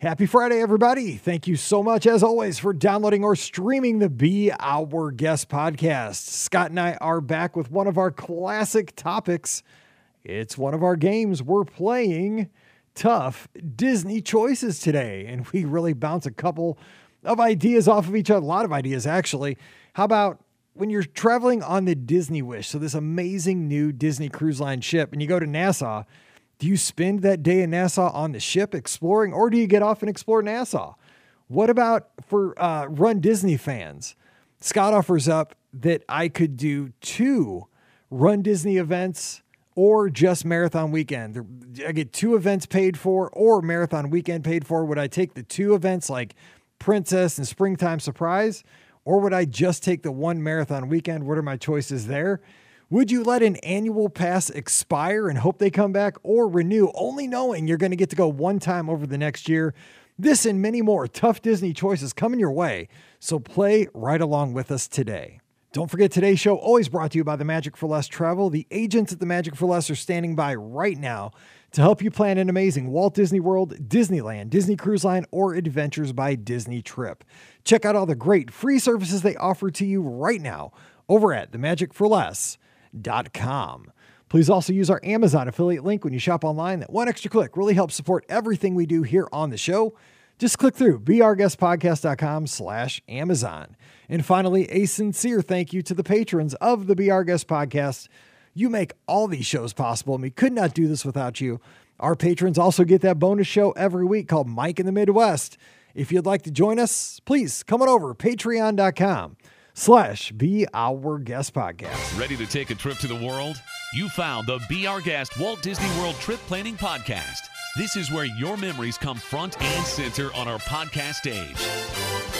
Happy Friday, everybody. Thank you so much, as always, for downloading or streaming the Be Our Guest podcast. Scott and I are back with one of our classic topics. It's one of our games. We're playing tough Disney choices today, and we really bounce a couple of ideas off of each other, a lot of ideas, actually. How about when you're traveling on the Disney Wish, so this amazing new Disney Cruise Line ship, and you go to Nassau? Do you spend that day in Nassau on the ship exploring, or do you get off and explore Nassau? What about for uh, Run Disney fans? Scott offers up that I could do two Run Disney events or just marathon weekend. I get two events paid for or marathon weekend paid for. Would I take the two events like Princess and Springtime Surprise, or would I just take the one marathon weekend? What are my choices there? Would you let an annual pass expire and hope they come back or renew, only knowing you're going to get to go one time over the next year? This and many more tough Disney choices coming your way. So play right along with us today. Don't forget today's show always brought to you by the Magic for Less Travel. The agents at the Magic for Less are standing by right now to help you plan an amazing Walt Disney World, Disneyland, Disney Cruise Line, or Adventures by Disney trip. Check out all the great free services they offer to you right now over at the Magic for Less com. Please also use our Amazon affiliate link when you shop online. That one extra click really helps support everything we do here on the show. Just click through beourguestpodcast.com slash Amazon. And finally, a sincere thank you to the patrons of the Our Guest Podcast. You make all these shows possible, and we could not do this without you. Our patrons also get that bonus show every week called Mike in the Midwest. If you'd like to join us, please come on over patreon.com slash Be Our Guest Podcast. Ready to take a trip to the world? You found the Be Our Guest Walt Disney World Trip Planning Podcast. This is where your memories come front and center on our podcast stage.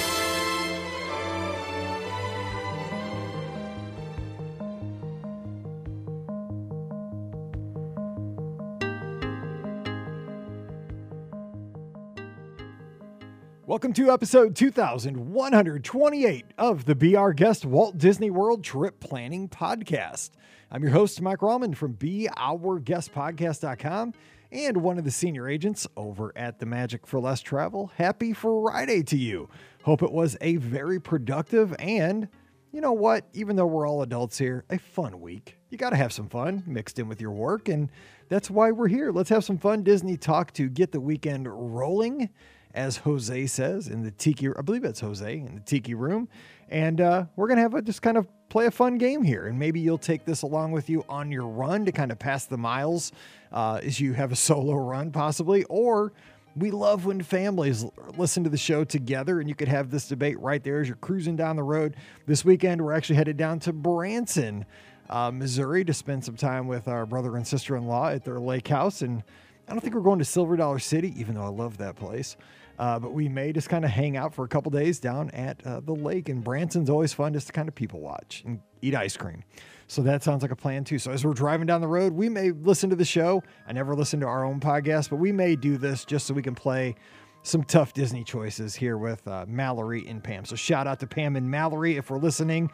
Welcome to episode 2128 of the Our Guest Walt Disney World Trip Planning Podcast. I'm your host, Mike Rallman from BeOurGuestPodcast.com and one of the senior agents over at the Magic for Less Travel. Happy Friday to you. Hope it was a very productive and, you know what, even though we're all adults here, a fun week. You got to have some fun mixed in with your work, and that's why we're here. Let's have some fun Disney talk to get the weekend rolling as Jose says in the Tiki, I believe it's Jose in the Tiki room. And uh, we're to have a just kind of play a fun game here. And maybe you'll take this along with you on your run to kind of pass the miles uh, as you have a solo run, possibly. Or we love when families listen to the show together and you could have this debate right there as you're cruising down the road. This weekend, we're actually headed down to Branson, uh, Missouri to spend some time with our brother and sister in law at their lake house. And I don't think we're going to Silver Dollar City, even though I love that place. Uh, but we may just kind of hang out for a couple days down at uh, the lake. And Branson's always fun just to kind of people watch and eat ice cream. So that sounds like a plan too. So as we're driving down the road, we may listen to the show. I never listen to our own podcast, but we may do this just so we can play some tough Disney choices here with uh, Mallory and Pam. So shout out to Pam and Mallory if we're listening.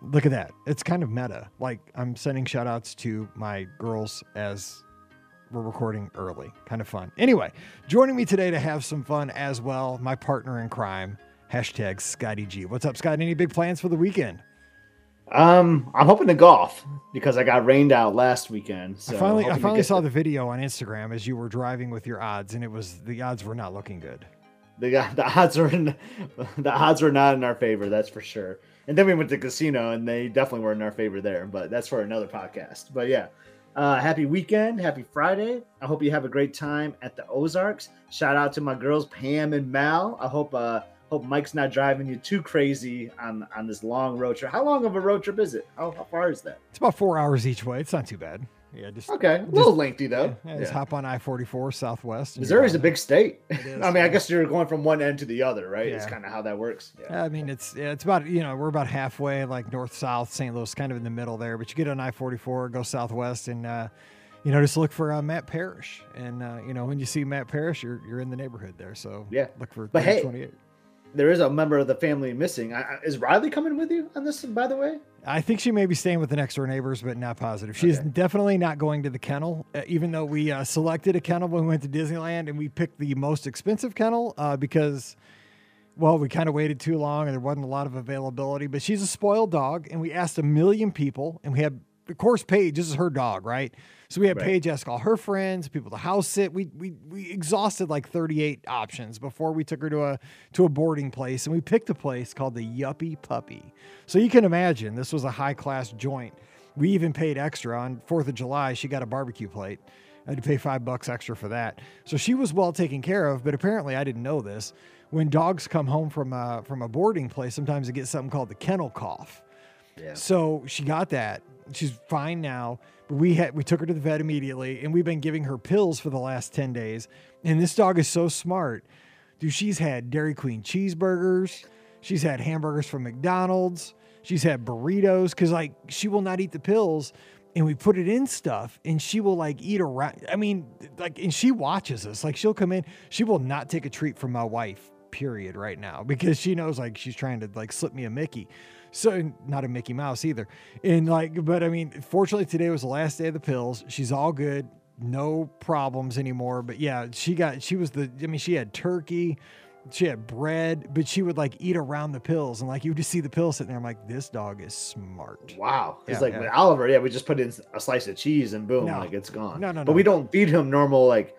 Look at that. It's kind of meta. Like I'm sending shout outs to my girls as we're recording early. Kind of fun. Anyway, joining me today to have some fun as well, my partner in crime, hashtag Scotty G. What's up, Scott? Any big plans for the weekend? Um, I'm hoping to golf because I got rained out last weekend. So I finally, I finally saw the video on Instagram as you were driving with your odds, and it was the odds were not looking good. The the odds were in, the odds were not in our favor. That's for sure. And then we went to casino, and they definitely were in our favor there. But that's for another podcast. But yeah, uh, happy weekend, happy Friday. I hope you have a great time at the Ozarks. Shout out to my girls Pam and Mal. I hope uh, hope Mike's not driving you too crazy on on this long road trip. How long of a road trip is it? How, how far is that? It's about four hours each way. It's not too bad. Yeah, just okay. A little lengthy though. Yeah, yeah, just hop on I forty four Southwest. Missouri's a big state. I mean, I guess you're going from one end to the other, right? It's kind of how that works. Yeah. I mean, it's it's about you know we're about halfway, like north south, St. Louis, kind of in the middle there. But you get on I forty four, go southwest, and uh, you know just look for uh, Matt Parrish, and uh, you know when you see Matt Parrish, you're you're in the neighborhood there. So yeah, look for but hey, 28. There is a member of the family missing. I, is Riley coming with you on this? By the way, I think she may be staying with the next door neighbors, but not positive. She's Okay. definitely not going to the kennel, uh, even though we uh, selected a kennel when we went to Disneyland and we picked the most expensive kennel uh, because, well, we kind of waited too long and there wasn't a lot of availability. But she's a spoiled dog, and we asked a million people, and we had, of course, Paige. This is her dog, right? So we had Right. Paige ask all her friends, people to house sit. We we we exhausted like 38 options before we took her to a to a boarding place, and we picked a place called the Yuppie Puppy. So you can imagine this was a high class joint. We even paid extra on Fourth of July. She got a barbecue plate. I had to pay five bucks extra for that. So she was well taken care of. But apparently, I didn't know this. When dogs come home from a, from a boarding place, sometimes they get something called the kennel cough. yeah. So she got that. She's fine now. But we had we took her to the vet immediately, and we've been giving her pills for the last ten days. And this dog is so smart, dude. She's had Dairy Queen cheeseburgers. She's had hamburgers from McDonald's. She's had burritos because like she will not eat the pills. And we put it in stuff, and she will like eat around. I mean, like, and she watches us. Like, she'll come in. She will not take a treat from my wife period right now because she knows like she's trying to like slip me a Mickey. So not a Mickey Mouse either. And like, but I mean, fortunately today was the last day of the pills. She's all good, no problems anymore. But yeah, she got she was the I mean, she had turkey, she had bread, but she would like eat around the pills and like you would just see the pills sitting there. I'm like, this dog is smart. Wow. It's Yeah, like yeah. with Oliver, yeah, we just put in a slice of cheese and boom, No. like it's gone. No, no, no. But we don't feed him normal like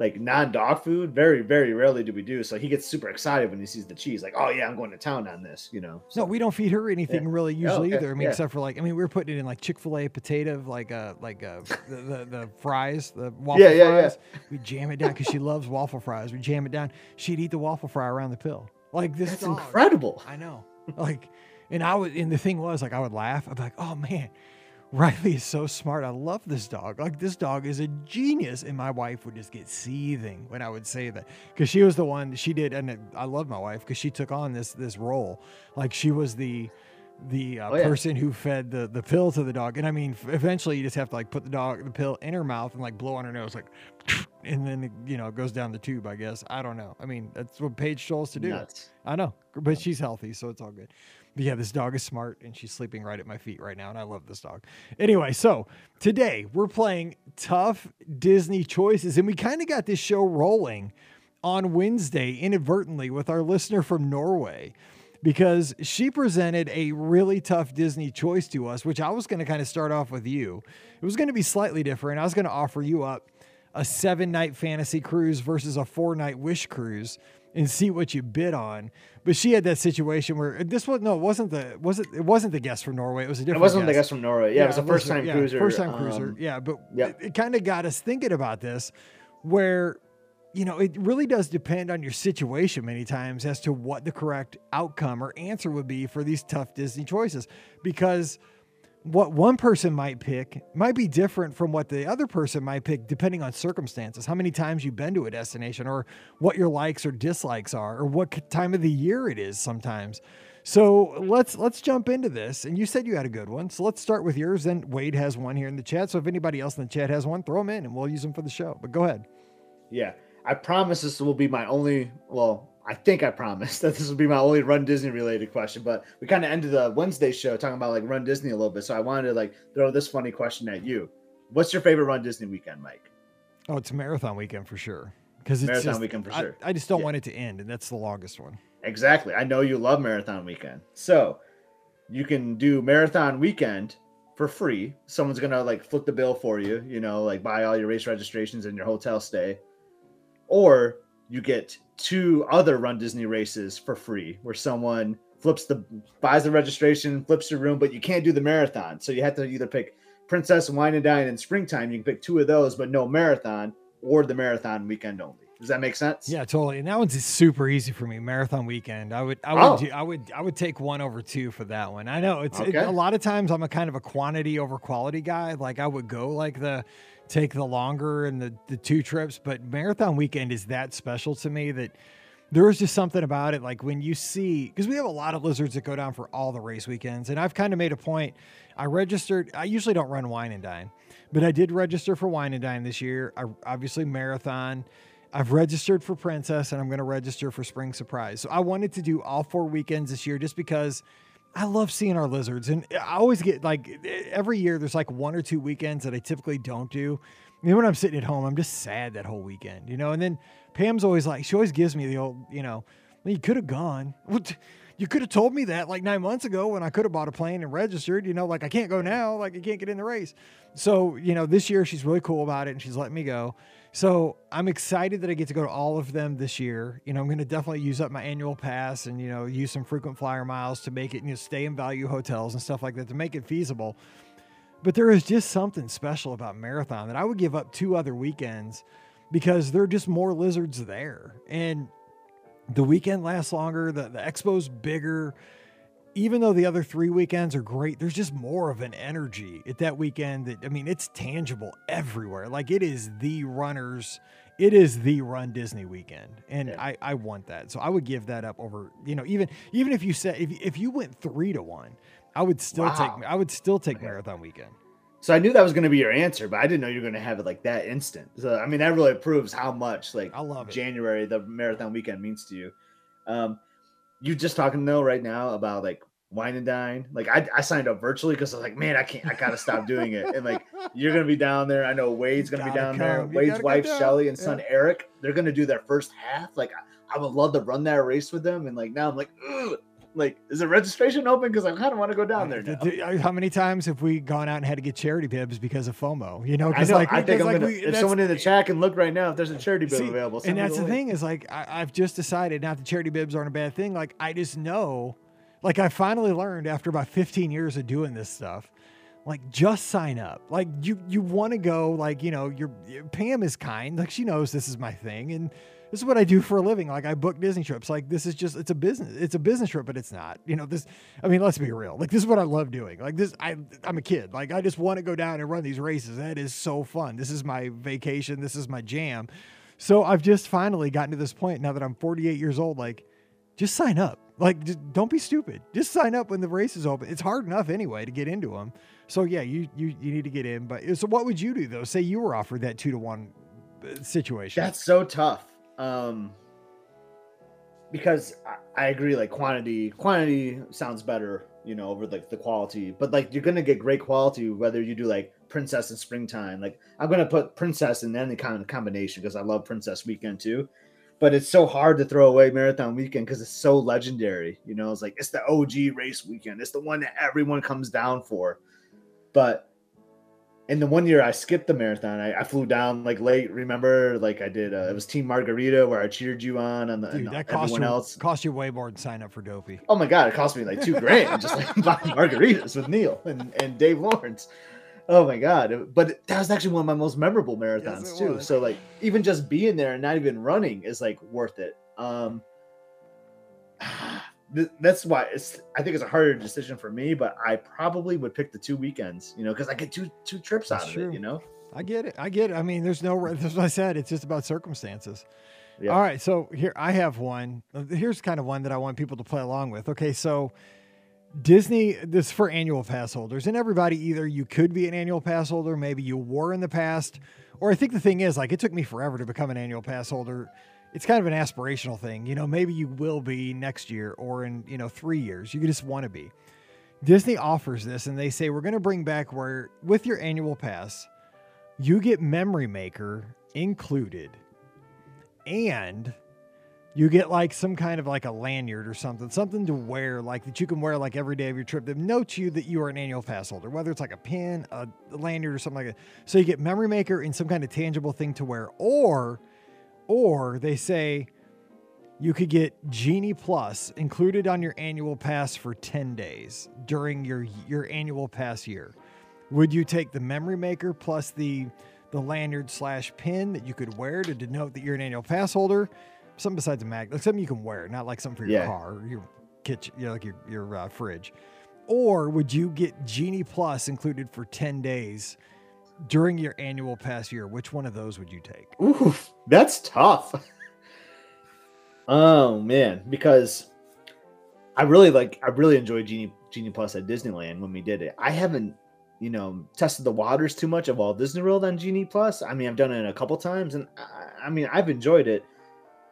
like non-dog food. Very, very rarely do we do. So he gets super excited when he sees the cheese. Like, oh yeah, I'm going to town on this. You know. No, we don't feed her anything really usually okay, either. I mean, yeah. except for like, I mean, we are putting it in like Chick Fil A potato, like uh, like uh, the, the the fries, the waffle Yeah, yeah, yeah. fries. We jam it down because she loves waffle fries. We jam it down. She'd eat the waffle fry around the pill. Like this That's dog. incredible. I know. Like, and I would, and the thing was, like, I would laugh. I'd be like, oh man, Riley is so smart. I love this dog. Like, this dog is a genius. And my wife would just get seething when I would say that because she was the one she did. And it, I love my wife because she took on this, this role. Like, she was the, the uh, Oh, yeah. person who fed the the pill to the dog. And I mean, eventually you just have to like put the dog the pill in her mouth and like blow on her nose, like, and then it, you know it goes down the tube. I guess I don't know. I mean, that's what Paige us to do. Nuts. I know, but she's healthy, so it's all good. But yeah, this dog is smart and she's sleeping right at my feet right now, and I love this dog. Anyway, so today we're playing tough Disney choices, and we kind of got this show rolling on Wednesday inadvertently with our listener from Norway because she presented a really tough Disney choice to us, which I was going to kind of start off with you. It was going to be slightly different. I was going to offer you up a seven night fantasy cruise versus a four night wish cruise and see what you bid on. But she had that situation where this was no, it wasn't the was it it wasn't the guest from Norway. It was a different. It wasn't the guest. guest from Norway. Yeah, it was a first time yeah, cruiser. First time cruiser. um, yeah, but yep. it, kind of got us thinking about this, where you know it really does depend on your situation many times as to what the correct outcome or answer would be for these tough Disney choices, because what one person might pick might be different from what the other person might pick depending on circumstances. How many times you've been to a destination or what your likes or dislikes are or what time of the year it is sometimes. So let's let's jump into this. And you said you had a good one. So let's start with yours. And wade has one here in the chat. So if anybody else in the chat has one throw them in and we'll use them for the show. But go ahead. Yeah, I promise this will be my only. Well, I think I promised that this would be my only Run Disney related question. But we kind of ended the Wednesday show talking about like Run Disney a little bit, so I wanted to like throw this funny question at you. What's your favorite Run Disney weekend, Mike? oh it's marathon weekend for sure because it's Marathon just, weekend for I- sure. I, just don't Yeah. want it to end and that's the longest one Exactly. I know you love Marathon Weekend. So you can do Marathon Weekend for free. Someone's going to like flip the bill for you, you know, like buy all your race registrations and your hotel stay. Or you get two other Run Disney races for free where someone flips the buys the registration, flips your room, but you can't do the marathon. So you have to either pick Princess and Wine and Dine in springtime. You can pick two of those, but no marathon or the marathon weekend only. Does that make sense? Yeah, totally. And that one's super easy for me. Marathon weekend. I would, I would, Oh. do, I would, I would take one over two for that one. I know it's it- a lot of times I'm a kind of a quantity over quality guy. Like I would go like the take the longer and the the two trips, but marathon weekend is that special to me that there is just something about it. Like when you see, because we have a lot of lizards that go down for all the race weekends, and I've kind of made a point. I registered. I usually don't run wine and dine, but I did register for wine and dine this year. I obviously marathon. I've registered for Princess and I'm going to register for Spring Surprise. So I wanted to do all four weekends this year just because I love seeing our lizards. And I always get like every year there's like one or two weekends that I typically don't do. I mean, when I'm sitting at home, I'm just sad that whole weekend, you know? And then Pam's always like, she always gives me the old, you know, well, you could have gone. You could have told me that like nine months ago when I could have bought a plane and registered. You know, like I can't go now. Like I can't get in the race. So, you know, this year she's really cool about it and she's letting me go. So I'm excited that I get to go to all of them this year. You know, I'm going to definitely use up my annual pass and, you know, use some frequent flyer miles to make it, you know, stay in value hotels and stuff like that to make it feasible. But there is just something special about marathon that I would give up two other weekends because there are just more lizards there. And the weekend lasts longer, the, the expo's bigger even though the other three weekends are great, there's just more of an energy at that weekend that I mean, it's tangible everywhere. Like it is the runners, it is the run Disney weekend. And yeah. I, I want that. So I would give that up over, you know, even even if you said if if you went three to one, I would still wow. take I would still take okay. marathon weekend. So I knew that was going to be your answer, but I didn't know you were going to have it like that instant. So I mean, that really proves how much like I love it. January, the marathon weekend means to you. Um, you just talking though right now about like wine and dine. Like I, I signed up virtually because I was like, man, I can't, I gotta stop doing it. And like you're gonna be down there. I know Wade's gonna be down come. there. You Wade's wife Shelly and son yeah. Eric, they're gonna do their first half. Like I, I, would love to run that race with them. And like now I'm like, Ugh. Like is the registration open? Because I kind of want to go down there. Uh, now. Uh, how many times have we gone out and had to get charity bibs because of FOMO? You know, because like I think I'm like gonna. We, if someone in the chat can look right now, if there's a uh, charity bib see, available, and that's the thing is like I, I've just decided. Not the charity bibs aren't a bad thing. Like I just know like I finally learned after about 15 years of doing this stuff, like just sign up. Like you you want to go like, you know, your Pam is kind. Like she knows this is my thing and this is what I do for a living. Like I book Disney trips. Like this is just it's a business. It's a business trip, but it's not. You know, this I mean, let's be real. Like this is what I love doing. Like this I I'm a kid. Like I just want to go down and run these races. That is so fun. This is my vacation. This is my jam. So I've just finally gotten to this point now that I'm 48 years old like just sign up. Like, just don't be stupid. Just sign up when the race is open. It's hard enough anyway to get into them. So yeah, you you you need to get in. But so what would you do though? Say you were offered that two to one uh, situation. That's so tough. Um, because I, I agree. Like quantity, quantity sounds better, you know, over like the quality. But like you're gonna get great quality whether you do like Princess and Springtime. Like I'm gonna put Princess in any kind of combination because I love Princess Weekend too but it's so hard to throw away marathon weekend because it's so legendary. You know, it's like it's the OG race weekend. It's the one that everyone comes down for. But in the one year I skipped the marathon, I, I flew down like late. Remember, like I did. Uh, it was Team Margarita where I cheered you on, and, the, Dude, and that cost everyone you, else cost you way more than sign up for Dopey. Oh my god, it cost me like two grand just like buying margaritas with Neil and, and Dave Lawrence. Oh my god! But that was actually one of my most memorable marathons yes, too. Was. So like even just being there and not even running is like worth it. Um, that's why it's. I think it's a harder decision for me, but I probably would pick the two weekends. You know, because I get two two trips that's out of true. it. You know. I get it. I get it. I mean, there's no. That's what I said. It's just about circumstances. Yeah. All right. So here I have one. Uh, here's kind of one that I want people to play along with. Okay. So Disney, this is for annual pass holders, and everybody either you could be an annual pass holder, maybe you were in the past, or I think the thing is, like, it took me forever to become an annual pass holder. It's kind of an aspirational thing. You know, maybe you will be next year or in, you know, three years. You just want to be. Disney offers this, and they say, we're going to bring back where, with your annual pass, you get Memory Maker included. And you get like some kind of like a lanyard or something, something to wear, like that you can wear like every day of your trip that notes you that you are an annual pass holder, whether it's like a pin, a lanyard, or something like that. So you get Memory Maker and some kind of tangible thing to wear, or, or they say you could get Genie Plus included on your annual pass for 10 days during your your annual pass year. Would you take the Memory Maker plus the the lanyard slash pin that you could wear to denote that you're an annual pass holder? something besides a mag, like something you can wear, not like something for your yeah. car or your kitchen, you know, like your your uh, fridge. Or would you get Genie Plus included for ten days during your annual pass year? Which one of those would you take? Ooh, that's tough. oh man, because I really like I really enjoyed Genie Genie Plus at Disneyland when we did it. I haven't you know tested the waters too much of all Disney World on Genie Plus. I mean, I've done it a couple times, and I, I mean, I've enjoyed it,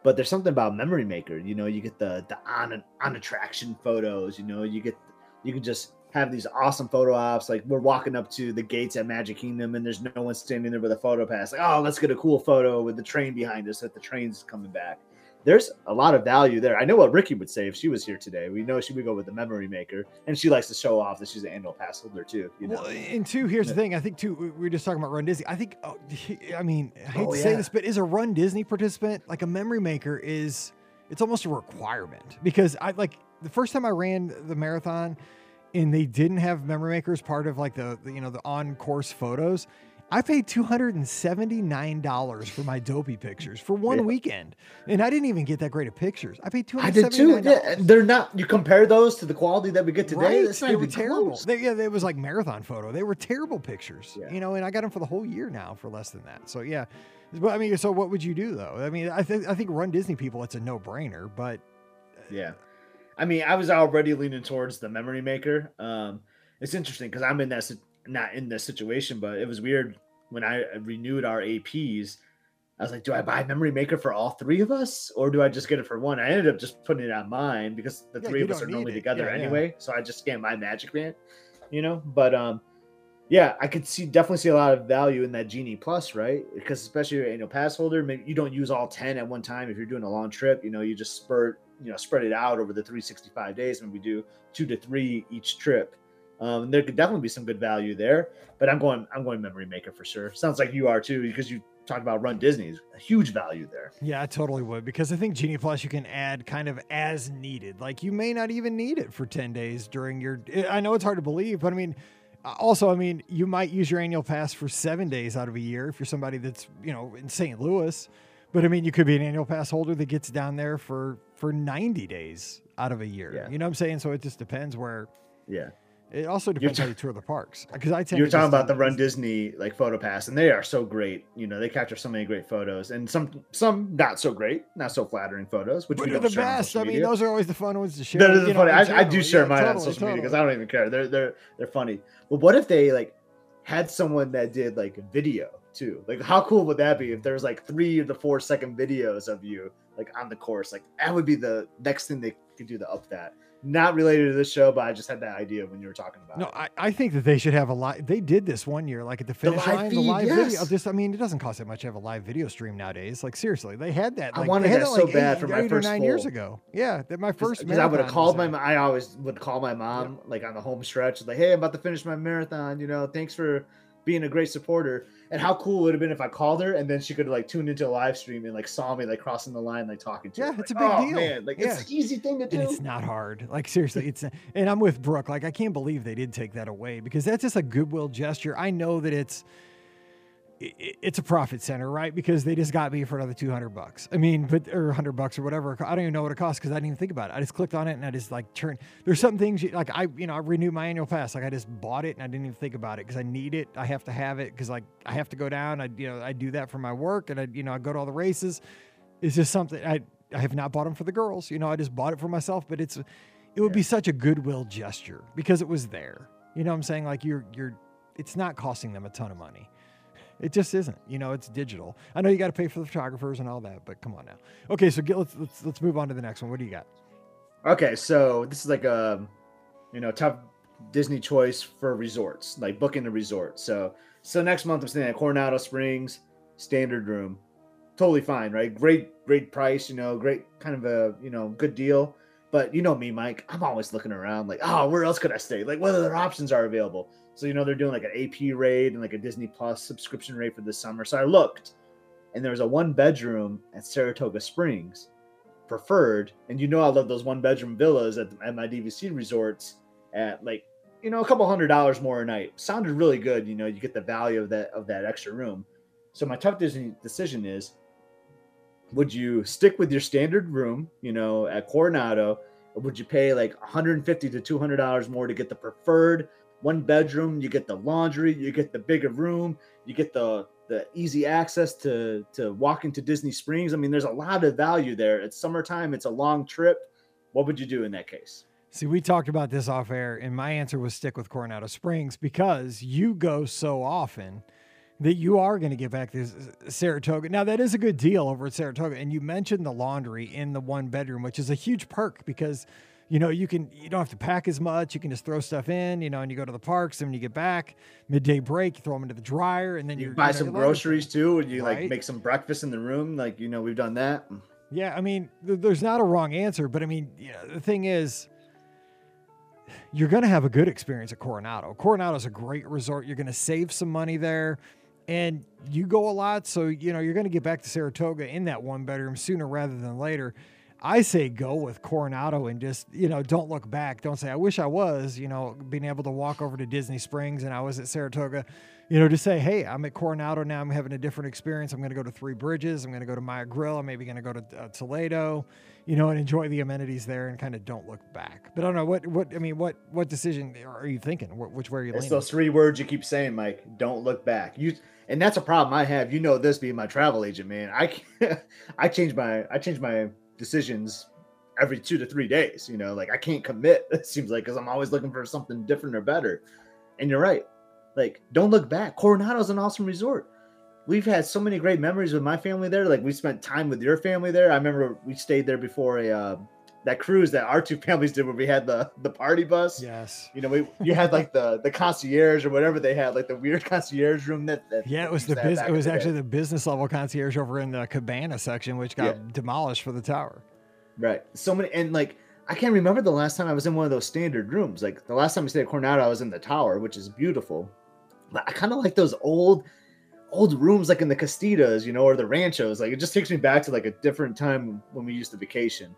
but there's something about Memory Maker. You know, you get the the on on attraction photos. You know, you get you can just have these awesome photo ops. Like we're walking up to the gates at Magic Kingdom, and there's no one standing there with a photo pass. Like, oh, let's get a cool photo with the train behind us that the train's coming back. There's a lot of value there. I know what Ricky would say if she was here today. We know she would go with the memory maker, and she likes to show off that she's an annual pass holder too. You know, Well, and two, here's the thing. I think too, we were just talking about Run Disney. I think, oh, I mean, I hate Oh, to say this, but is a Run Disney participant like a memory maker? Is it's almost a requirement because I like the first time I ran the marathon, and they didn't have memory makers part of like the, the you know the on course photos. I paid two hundred and seventy nine dollars for my dopey pictures for one Yeah. weekend, and I didn't even get that great of pictures. I paid two I hundred did seventy too. Yeah, they're not. You compare those to the quality that we get today. Right? They were terrible. They, yeah, it was like marathon photo. They were terrible pictures. Yeah. You know, and I got them for the whole year now for less than that. So yeah, but I mean, so what would you do though? I mean, I think I think Run Disney people, it's a no brainer. But uh, Yeah. I mean, I was already leaning towards the memory maker. Um, it's interesting because I'm in that not in this situation, but it was weird when I renewed our APs. I was like, do I buy memory maker for all three of us, or do I just get it for one? I ended up just putting it on mine because the Yeah, three of us are normally it. together Yeah, yeah. anyway. So I just scan my Magic Band, you know. But um, yeah, I could see definitely see a lot of value in that Genie Plus, right? Because especially if you're annual pass holder, maybe you don't use all ten at one time. If you're doing a long trip, you know, you just spurt, you know, spread it out over the 365 days, and we do two to three each trip. Um, there could definitely be some good value there, but I'm going, I'm going memory maker for sure. Sounds like you are too, because you talked about Run Disney's huge value there. yeah, I totally would because I think Genie Plus you can add kind of as needed. Like you may not even need it for ten days during your. I know it's hard to believe, but I mean. Also, I mean, you might use your annual pass for seven days out of a year if you're somebody that's, you know, in St. Louis. But I mean, you could be an annual pass holder that gets down there for for 90 days out of a year. Yeah. You know what I'm saying? So it just depends where. Yeah. It also depends ta- how you tour the parks. Because I tend You were to talking about the Run Disney like photo pass, and they are so great. You know, they capture so many great photos, and some some not so great, not so flattering photos, which they're the best. I mean, those are always the fun ones to share. That is you know, funny. in I, I do share Yeah, mine on totally, social media because. I don't even care. They're they're they're funny. But what if they like had someone that did like a video too? Like, how cool would that be if there was like three of the four second videos of you like on the course? Like, that would be the next thing they could do to up that. Not related to this show, but I just had that idea when you were talking about. No, it. I, I think that they should have a live. They did this one year, like at the finish live line, feed, the live video. yes. Just, I mean, it doesn't cost that much to have a live video stream nowadays. Like seriously, they had that. I Like, wanted they had that that so like bad eight, for my eight or first nine years ago. Yeah, that my first. because I would have called my. I always would call my mom like on the home stretch, like, "Hey, I'm about to finish my marathon. You know, thanks for being a great supporter." And how cool it would have been if I called her and then she could have like tune into a live stream and like saw me like crossing the line, like talking to Yeah, her. Yeah, it's a Like, big oh, deal. Man, like it's an easy thing to do. And it's not hard. Like seriously, it's and I'm with Brooke. Like I can't believe they did take that away because that's just a goodwill gesture. I know that it's it's a profit center, right? Because they just got me for another 200 bucks. I mean, but or 100 bucks or whatever. I don't even know what it costs because I didn't even think about it. I just clicked on it and I just like turned. There's some things you, like I, you know, I renewed my annual pass. Like I just bought it and I didn't even think about it because I need it. I have to have it because like I have to go down. I, you know, I do that for my work and I, you know, I go to all the races. It's just something I, I have not bought them for the girls. You know, I just bought it for myself. But it's, it would be such a goodwill gesture because it was there. You know what I'm saying? Like you're, you're, it's not costing them a ton of money. It just isn't. You know, it's digital. I know you got to pay for the photographers and all that, but come on now. Okay, so get, let's let's let's move on to the next one. What do you got? Okay, so this is like a, you know, top Disney choice for resorts, like booking a resort. So, so next month I'm staying at Coronado Springs, standard room, totally fine, right? Great, great price, you know, great kind of a, you know, good deal. But you know me, Mike, I'm always looking around, like, oh, where else could I stay? Like, what other options are available? So, you know, they're doing like an AP rate and like a Disney Plus subscription rate for this summer. So I looked, and there was a one bedroom at Saratoga Springs preferred. And you know, I love those one bedroom villas at, at my DVC resorts at like, you know, a couple hundred dollars more a night. Sounded really good. You know, you get the value of that of that extra room. So my tough Disney decision is would you stick with your standard room, you know, at Coronado, or would you pay like 150 to 200 dollars more to get the preferred one bedroom? You get the laundry, you get the bigger room, you get the the easy access to to walk into Disney Springs. I mean, there's a lot of value there. It's summertime. It's a long trip. What would you do in that case? See, we talked about this off air, and my answer was stick with Coronado Springs because you go so often that you are going to get back to Saratoga. Now that is a good deal over at Saratoga, and you mentioned the laundry in the one bedroom, which is a huge perk because you know you can you don't have to pack as much. You can just throw stuff in, you know, and you go to the parks. And when you get back midday break, you throw them into the dryer, and then You buy you know, some groceries too, and you Right. like make some breakfast in the room. Like you know, we've done that. Yeah, I mean, th- there's not a wrong answer, but I mean, you know, the thing is, you're going to have a good experience at Coronado. Coronado is a great resort. You're going to save some money there, and you go a lot, so you know you're going to get back to Saratoga in that one bedroom sooner rather than later. I say go with Coronado and just you know don't look back. Don't say I wish I was you know being able to walk over to Disney Springs and I was at Saratoga. You know, just say, hey, I'm at Coronado now. I'm having a different experience. I'm going to go to Three Bridges. I'm going to go to Maya Grill. I'm maybe going to go to uh, Toledo, you know, and enjoy the amenities there and kind of don't look back. But I don't know what what I mean. What what decision are you thinking? Wh- Which way are you It's leaning? those three words you keep saying, Mike. Don't look back. You and that's a problem I have. You know this being my travel agent, man. I can't, I change my I change my decisions every two to three days. You know, like I can't commit. It seems like because I'm always looking for something different or better. And you're right. Like, don't look back. Coronado's an awesome resort. We've had so many great memories with my family there. Like we spent time with your family there. I remember we stayed there before a uh, that cruise that our two families did where we had the the party bus. yes. You know, we you had like the the concierge or whatever they had, like the weird concierge room that. that Yeah, it was the biz- it was the actually the business level concierge over in the cabana section, which got Yeah. demolished for the tower. right. So many and like I can't remember the last time I was in one of those standard rooms. Like the last time we stayed at Coronado, I was in the tower, which is beautiful. But I kind of like those old old rooms like in the Casitas, you know, or the ranchos. Like it just takes me back to like a different time when we used to vacation.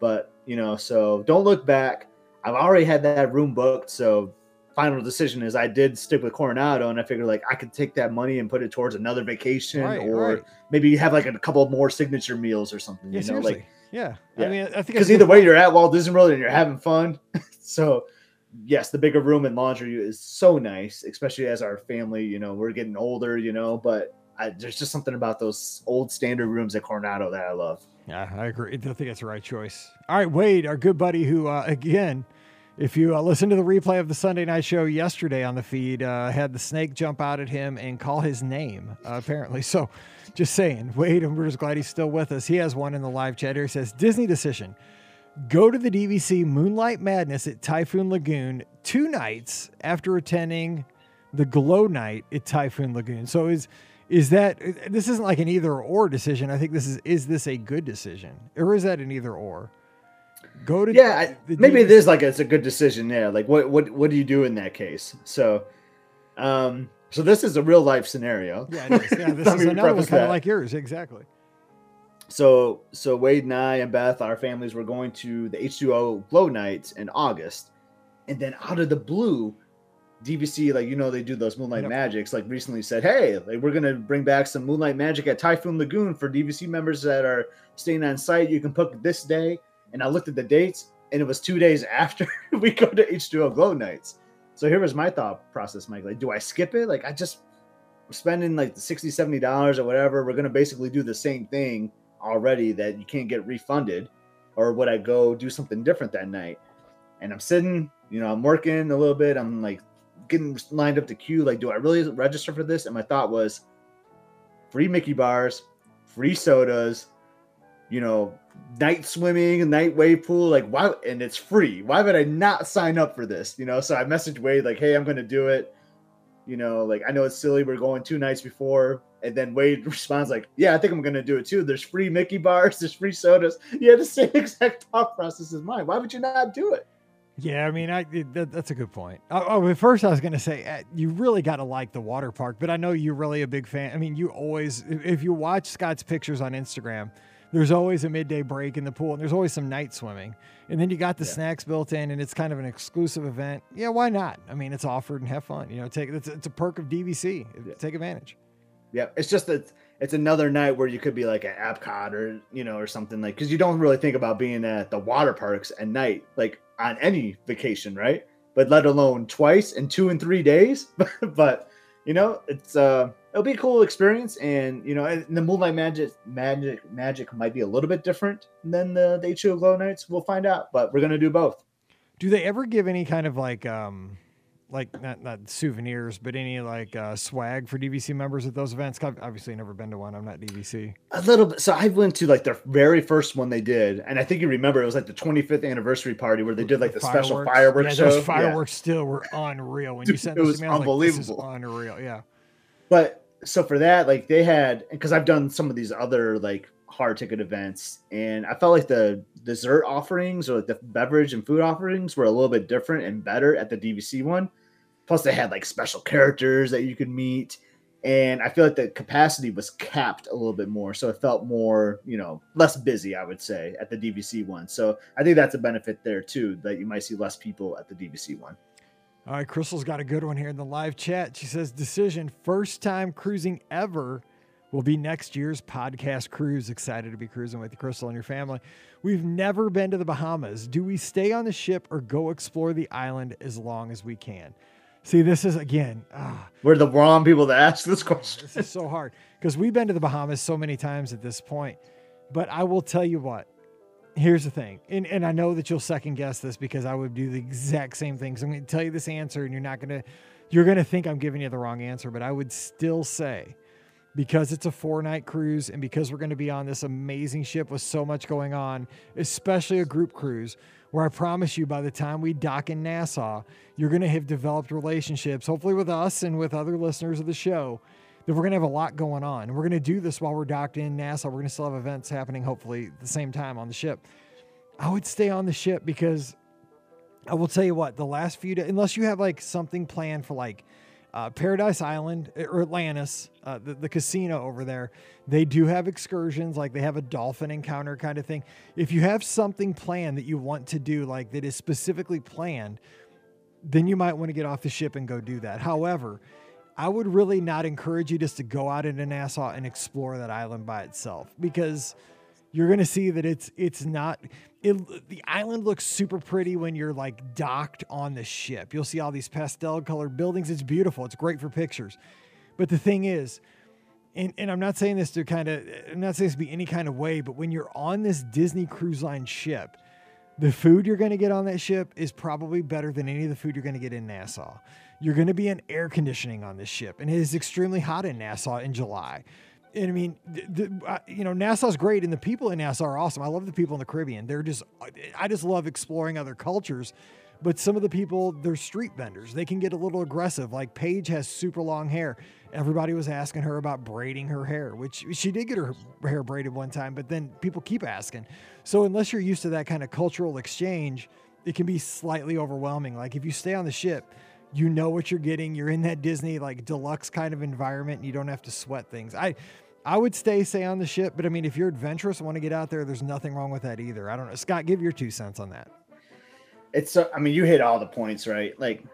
But you know, so don't look back. I've already had that room booked, so final decision is I did stick with Coronado, and I figured like I could take that money and put it towards another vacation, Right, or right. maybe have like a couple more signature meals or something. Yeah, you know, seriously. like yeah. Yeah. I mean, I think because either way you're at Walt Disney World and you're having fun. so yes, the bigger room and laundry is so nice, especially as our family, you know, we're getting older, you know, but I, there's just something about those old standard rooms at Coronado that I love. Yeah, I agree. I think that's the right choice. All right, Wade, our good buddy, who uh, again, if you uh, listen to the replay of the Sunday night show yesterday on the feed, uh, had the snake jump out at him and call his name. Uh, apparently, so just saying, Wade, and we're just glad he's still with us. He has one in the live chat here. He says Disney decision: go to the DVC Moonlight Madness at Typhoon Lagoon two nights after attending the Glow Night at Typhoon Lagoon. So is is that this isn't like an either or decision? I think this is is this a good decision or is that an either or? Go to Yeah, I, maybe it is like it's a good decision. Yeah, like what what what do you do in that case? So, um, so this is a real life scenario. Yeah, it is. Yeah, this is another one kind of like yours, exactly. So so Wade and I and Beth, our families were going to the H2O Glow Nights in August, and then out of the blue, DVC like you know they do those Moonlight Yep. Magics like recently said, hey, like we're gonna bring back some Moonlight Magic at Typhoon Lagoon for DVC members that are staying on site. You can book this day, and I looked at the dates, and it was two days after we go to H2O Glow Nights. So here was my thought process, Mike. Like, do I skip it? Like, I just we're spending like the 60 70 dollars or whatever we're going to basically do the same thing already that you can't get refunded or would i go do something different that night and i'm sitting you know i'm working a little bit i'm like getting lined up to queue like do i really register for this and my thought was free mickey bars free sodas you know night swimming night wave pool like why and it's free why would i not sign up for this you know so i messaged wade like hey i'm going to do it you know, like I know it's silly, we're going two nights before, and then Wade responds like, "Yeah, I think I'm gonna do it too. There's free Mickey bars, there's free sodas. You had the same exact thought process as mine. Why would you not do it? Yeah, I mean, I that, that's a good point. Oh, oh, at first I was going to say uh, you really got to like the water park, but I know you're really a big fan. I mean, you always, if if you watch Scott's pictures on Instagram, there's always a midday break in the pool, and there's always some night swimming, and then you got the Yeah. snacks built in, and it's kind of an exclusive event. Yeah, why not? I mean, it's offered and have fun. You know, take it's, it's a perk of DVC. Yeah. Take advantage. Yeah, it's just that it's another night where you could be like at Epcot or you know or something like because you don't really think about being at the water parks at night like on any vacation, right? But let alone twice in two and three days. but you know, it's uh it'll be a cool experience, and you know, and the Moonlight Magic Magic Magic might be a little bit different than the the H2O Glow Nights. We'll find out, but we're gonna do both. Do they ever give any kind of like um like not not souvenirs, but any like uh, swag for DVC members at those events? I've obviously never been to one. I'm not DVC. A little bit. So I went to like the very first one they did, and I think you remember it was like the 25th anniversary party where they did like the, special fireworks yeah, show. Those fireworks still were unreal. When you Dude, sent it was me, was like, unbelievable. unreal. Yeah. But so for that, like they had because I've done some of these other like hard ticket events, and I felt like the dessert offerings or like the beverage and food offerings were a little bit different and better at the DVC one. Plus, they had like special characters that you could meet, and I feel like the capacity was capped a little bit more, so it felt more, you know, less busy. I would say at the DVC one. So I think that's a benefit there too, that you might see less people at the DVC one. All right, Crystal's got a good one here in the live chat. She says, "Decision: first time cruising ever will be next year's podcast cruise. Excited to be cruising with you, Crystal, and your family. We've never been to the Bahamas. Do we stay on the ship or go explore the island as long as we can?" See, this is again. Ah, We're the wrong people to ask this question. this is so hard because we've been to the Bahamas so many times at this point. But I will tell you what. Here's the thing, and, and I know that you'll second guess this because I would do the exact same thing. So I'm going to tell you this answer, and you're not going to, you're going to think I'm giving you the wrong answer. But I would still say, because it's a four night cruise, and because we're going to be on this amazing ship with so much going on, especially a group cruise, where I promise you, by the time we dock in Nassau, you're going to have developed relationships, hopefully with us and with other listeners of the show that we're going to have a lot going on. And we're going to do this while we're docked in Nassau. We're going to still have events happening, hopefully, at the same time on the ship. I would stay on the ship because I will tell you what, the last few days, unless you have like something planned for like uh, Paradise Island or Atlantis, uh, the, the casino over there, they do have excursions, like they have a dolphin encounter kind of thing. If you have something planned that you want to do, like that is specifically planned, then you might want to get off the ship and go do that. However, I would really not encourage you just to go out into Nassau and explore that island by itself because you're going to see that it's it's not it, the island looks super pretty when you're like docked on the ship. You'll see all these pastel colored buildings. It's beautiful. It's great for pictures. But the thing is, and, and I'm not saying this to kind of, I'm not saying this to be any kind of way, but when you're on this Disney Cruise Line ship, the food you're going to get on that ship is probably better than any of the food you're going to get in Nassau. You're going to be in air conditioning on this ship, and it is extremely hot in Nassau in July. And I mean, the, uh, you know, Nassau's great, and the people in Nassau are awesome. I love the people in the Caribbean. They're just, I just love exploring other cultures. But some of the people, they're street vendors. They can get a little aggressive. Like Paige has super long hair. Everybody was asking her about braiding her hair, which she did get her hair braided one time, but then people keep asking. So unless you're used to that kind of cultural exchange, it can be slightly overwhelming. Like if you stay on the ship, you know what you're getting. You're in that Disney like deluxe kind of environment and you don't have to sweat things. I I would stay say on the ship, but I mean if you're adventurous and want to get out there, there's nothing wrong with that either. I don't know. Scott, give your two cents on that. It's so, I mean, you hit all the points, right? Like,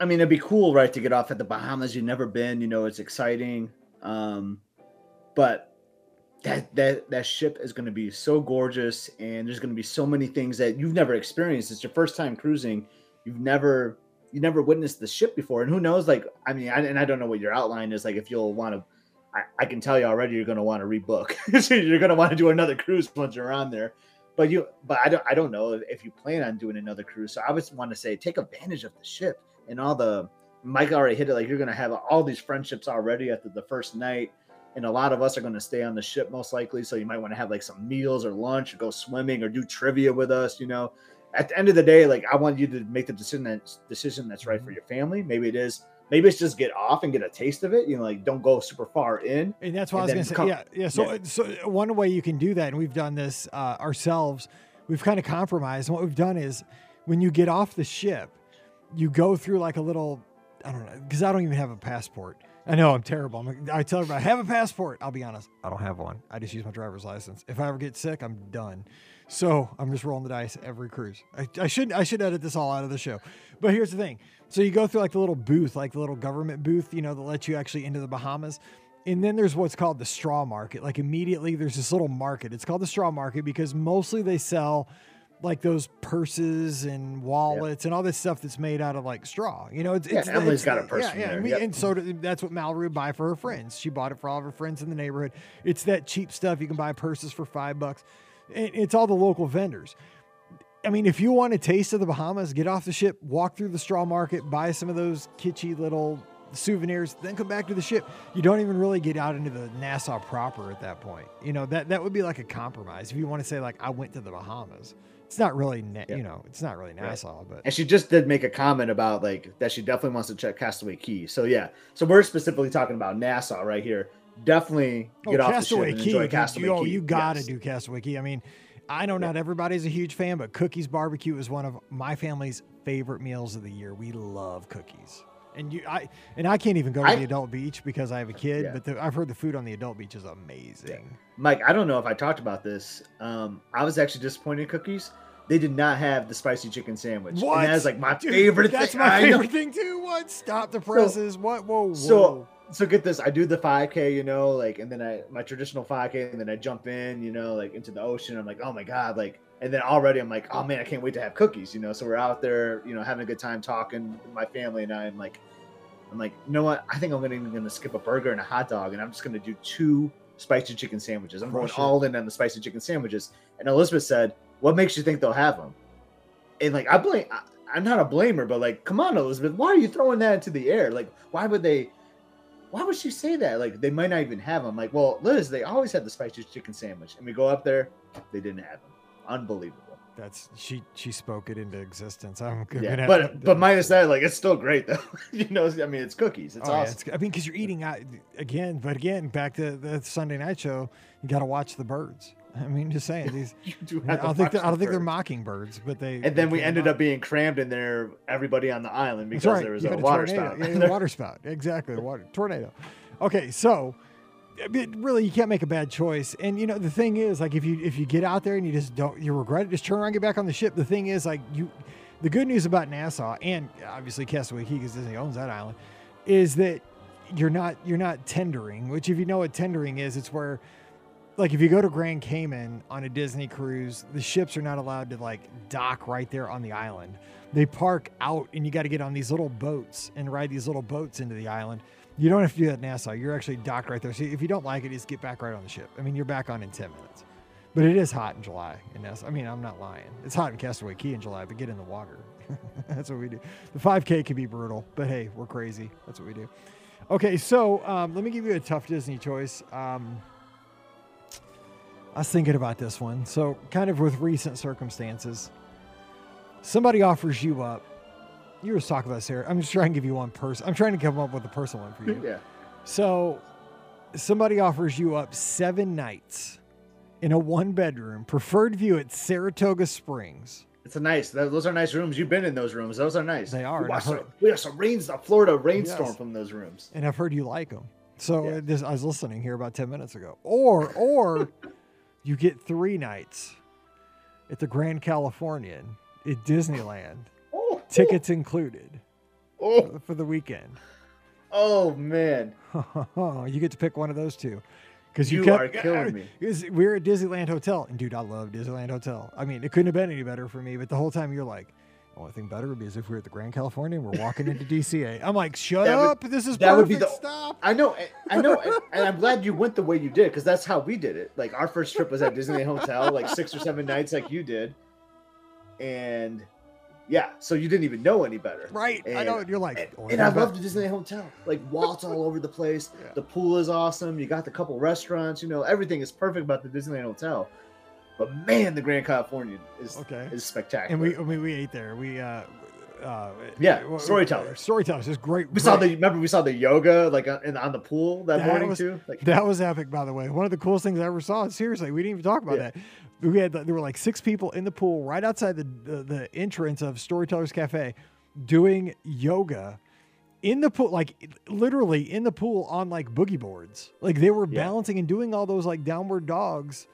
I mean, it'd be cool, right, to get off at the Bahamas. You've never been, you know, it's exciting. Um, but that that that ship is going to be so gorgeous, and there's going to be so many things that you've never experienced. It's your first time cruising. You've never you never witnessed the ship before, and who knows? Like, I mean, I, and I don't know what your outline is. Like, if you'll want to, I, I can tell you already, you're going to want to rebook. so you're going to want to do another cruise once you're on there but you but i don't i don't know if you plan on doing another cruise so i would want to say take advantage of the ship and all the mike already hit it like you're going to have all these friendships already after the first night and a lot of us are going to stay on the ship most likely so you might want to have like some meals or lunch or go swimming or do trivia with us you know at the end of the day like i want you to make the decision that decision that's right for your family maybe it is maybe it's just get off and get a taste of it. You know, like don't go super far in. And that's what And I was going to say. yeah, yeah. So, yeah. so one way you can do that, and we've done this uh, ourselves. We've kind of compromised. And what we've done is, when you get off the ship, you go through like a little. I don't know because I don't even have a passport. I know I'm terrible. I'm, I tell everybody I have a passport. I'll be honest, I don't have one. I just use my driver's license. If I ever get sick, I'm done. So I'm just rolling the dice every cruise. I, I should I should edit this all out of the show. But here's the thing. So you go through like the little booth, like the little government booth, you know, that lets you actually into the Bahamas. And then there's what's called the straw market. Like immediately there's this little market. It's called the straw market because mostly they sell like those purses and wallets and all this stuff that's made out of like straw. You know, it's, Yeah, it's Emily's it's- got a purse Yeah, yeah. And, we, yep. and so that's what Mallory would buy for her friends. She bought it for all of her friends in the neighborhood. It's that cheap stuff you can buy purses for five bucks. It's all the local vendors I mean, if you want a taste of the Bahamas, get off the ship, walk through the straw market, buy some of those kitschy little souvenirs, then come back to the ship. You don't even really get out into the Nassau proper at that point. You know, that that would be like a compromise. If you want to say like I went to the Bahamas. It's not really, Na- Yeah. you know, it's not really Nassau, but And she just did make a comment about like that she definitely wants to check Castaway Cay. So yeah, so we're specifically talking about Nassau right here. Definitely Oh, get off Castaway the ship Key. enjoy you- Castaway you, oh, Key. you gotta Yes. do Castaway Cay. I mean, I know not everybody's a huge fan, but Cookies Barbecue is one of my family's favorite meals of the year. We love cookies. And you, I, and I can't even go to I- the adult beach because I have a kid. Yeah. But the, I've heard the food on the adult beach is amazing. Mike, I don't know if I talked about this. Um, I was actually disappointed in Cookie's. They did not have the spicy chicken sandwich. What? And that is like my Dude, favorite That's thing. my favorite thing too. What? Stop the presses. what? Whoa. Whoa. So so get this. I do the 5K, you know, like, and then I my traditional 5K, and then I jump in, you know, like into the ocean. I'm like, oh my god, like, and then already I'm like, oh man, I can't wait to have Cookie's, you know. So we're out there, you know, having a good time talking. with My family and I, I'm like, I'm like, you know what? I think I'm gonna even gonna skip a burger and a hot dog, and I'm just gonna do two spicy chicken sandwiches. I'm going all in on the spicy chicken sandwiches. And Elizabeth said, "What makes you think they'll have them?" And like, I blame. I, I'm not a blamer, but like, come on, Elizabeth, why are you throwing that into the air? Like, why would they? Why would she say that? Like, they might not even have them. Like, well, Liz, they always had the spicy chicken sandwich, and we go up there, they didn't have them. Unbelievable. That's she. She spoke it into existence. I'm gonna Yeah, but to- but minus that, like, it's still great though. you know, I mean, it's Cookie's. It's Oh, yeah, awesome. it's- I mean, because you're eating out again, but again, back to the Sunday night show, you got to watch the birds. I mean, just saying these. You do I have to don't think they're, I don't think they're birds. mockingbirds, but they. And then we ended mock- up being crammed in there, everybody on the island because right. there was you a water tornado. spout. Yeah, a water spout. Exactly. A water tornado. Okay, so I mean, really, you can't make a bad choice. And you know, the thing is, like, if you if you get out there and you just don't, you regret it, just turn around, and get back on the ship. The thing is, like, you, the good news about Nassau and obviously Castaway Cay, because Disney owns that island, is that you're not you're not tendering. Which, if you know what tendering is, it's where like if you go to Grand Cayman on a Disney cruise, the ships are not allowed to like dock right there on the island. They park out and you got to get on these little boats and ride these little boats into the island. You don't have to do that at Nassau. You're actually docked right there. So if you don't like it, just get back right on the ship. I mean, you're back on in 10 minutes. But it is hot in July in Nassau. I mean, I'm not lying. It's hot in Castaway Cay in July, but get in the water. That's what we do. The 5K can be brutal, but hey, we're crazy. That's what we do. Okay, so um, let me give you a tough Disney choice. Um, I was thinking about this one. So, kind of with recent circumstances, somebody offers you up. You were talking about Sarah. I'm just trying to give you one person. I'm trying to come up with a personal one for you. yeah. So, somebody offers you up seven nights in a one bedroom, preferred view at Saratoga Springs. It's a nice. Those are nice rooms. You've been in those rooms. Those are nice. They are, We I've some, heard- we have some rains. A Florida rainstorm Yes. from those rooms. and I've heard you like them. So Yeah. this, I was listening here about ten minutes ago. Or or you get three nights at the Grand Californian at Disneyland, Oh, tickets included Oh, for the weekend. oh man. you get to pick one of those two. Because you, You kept, are killing me. We were at Disneyland Hotel, and dude, I love Disneyland Hotel. I mean, it couldn't have been any better for me. But the whole time you're like, Oh, only thing better would be is if we were at the Grand California and we're walking into DCA. I'm like, shut That would- up! this is that would be the- Stop. I know, and- I know, and- and I'm glad you went the way you did because that's how we did it. Like our first trip was at Disney Hotel, like six or seven nights, like you did, and yeah, so you didn't even know any better. Right. I know. And you're like, And, only and I love the Disney Hotel. Like walls all over the place. Yeah. The pool is awesome. You got the couple restaurants. You know everything is perfect about the Disneyland Hotel. But man, the Grand Californian is Okay. is spectacular. And we, I mean, we ate there. We, uh, uh, Yeah, well, Storytellers. Storytellers is great. we saw the remember we saw the yoga like on, in, on the pool that, That morning was- too. Like That was epic, by the way. One of the coolest things I ever saw. Seriously, we didn't even talk about Yeah. that. We had there were like six people in the pool right outside the, the the entrance of Storytellers Cafe, doing yoga in the pool, like literally in the pool on like boogie boards. Like they were Yeah. balancing and doing all those like downward dogs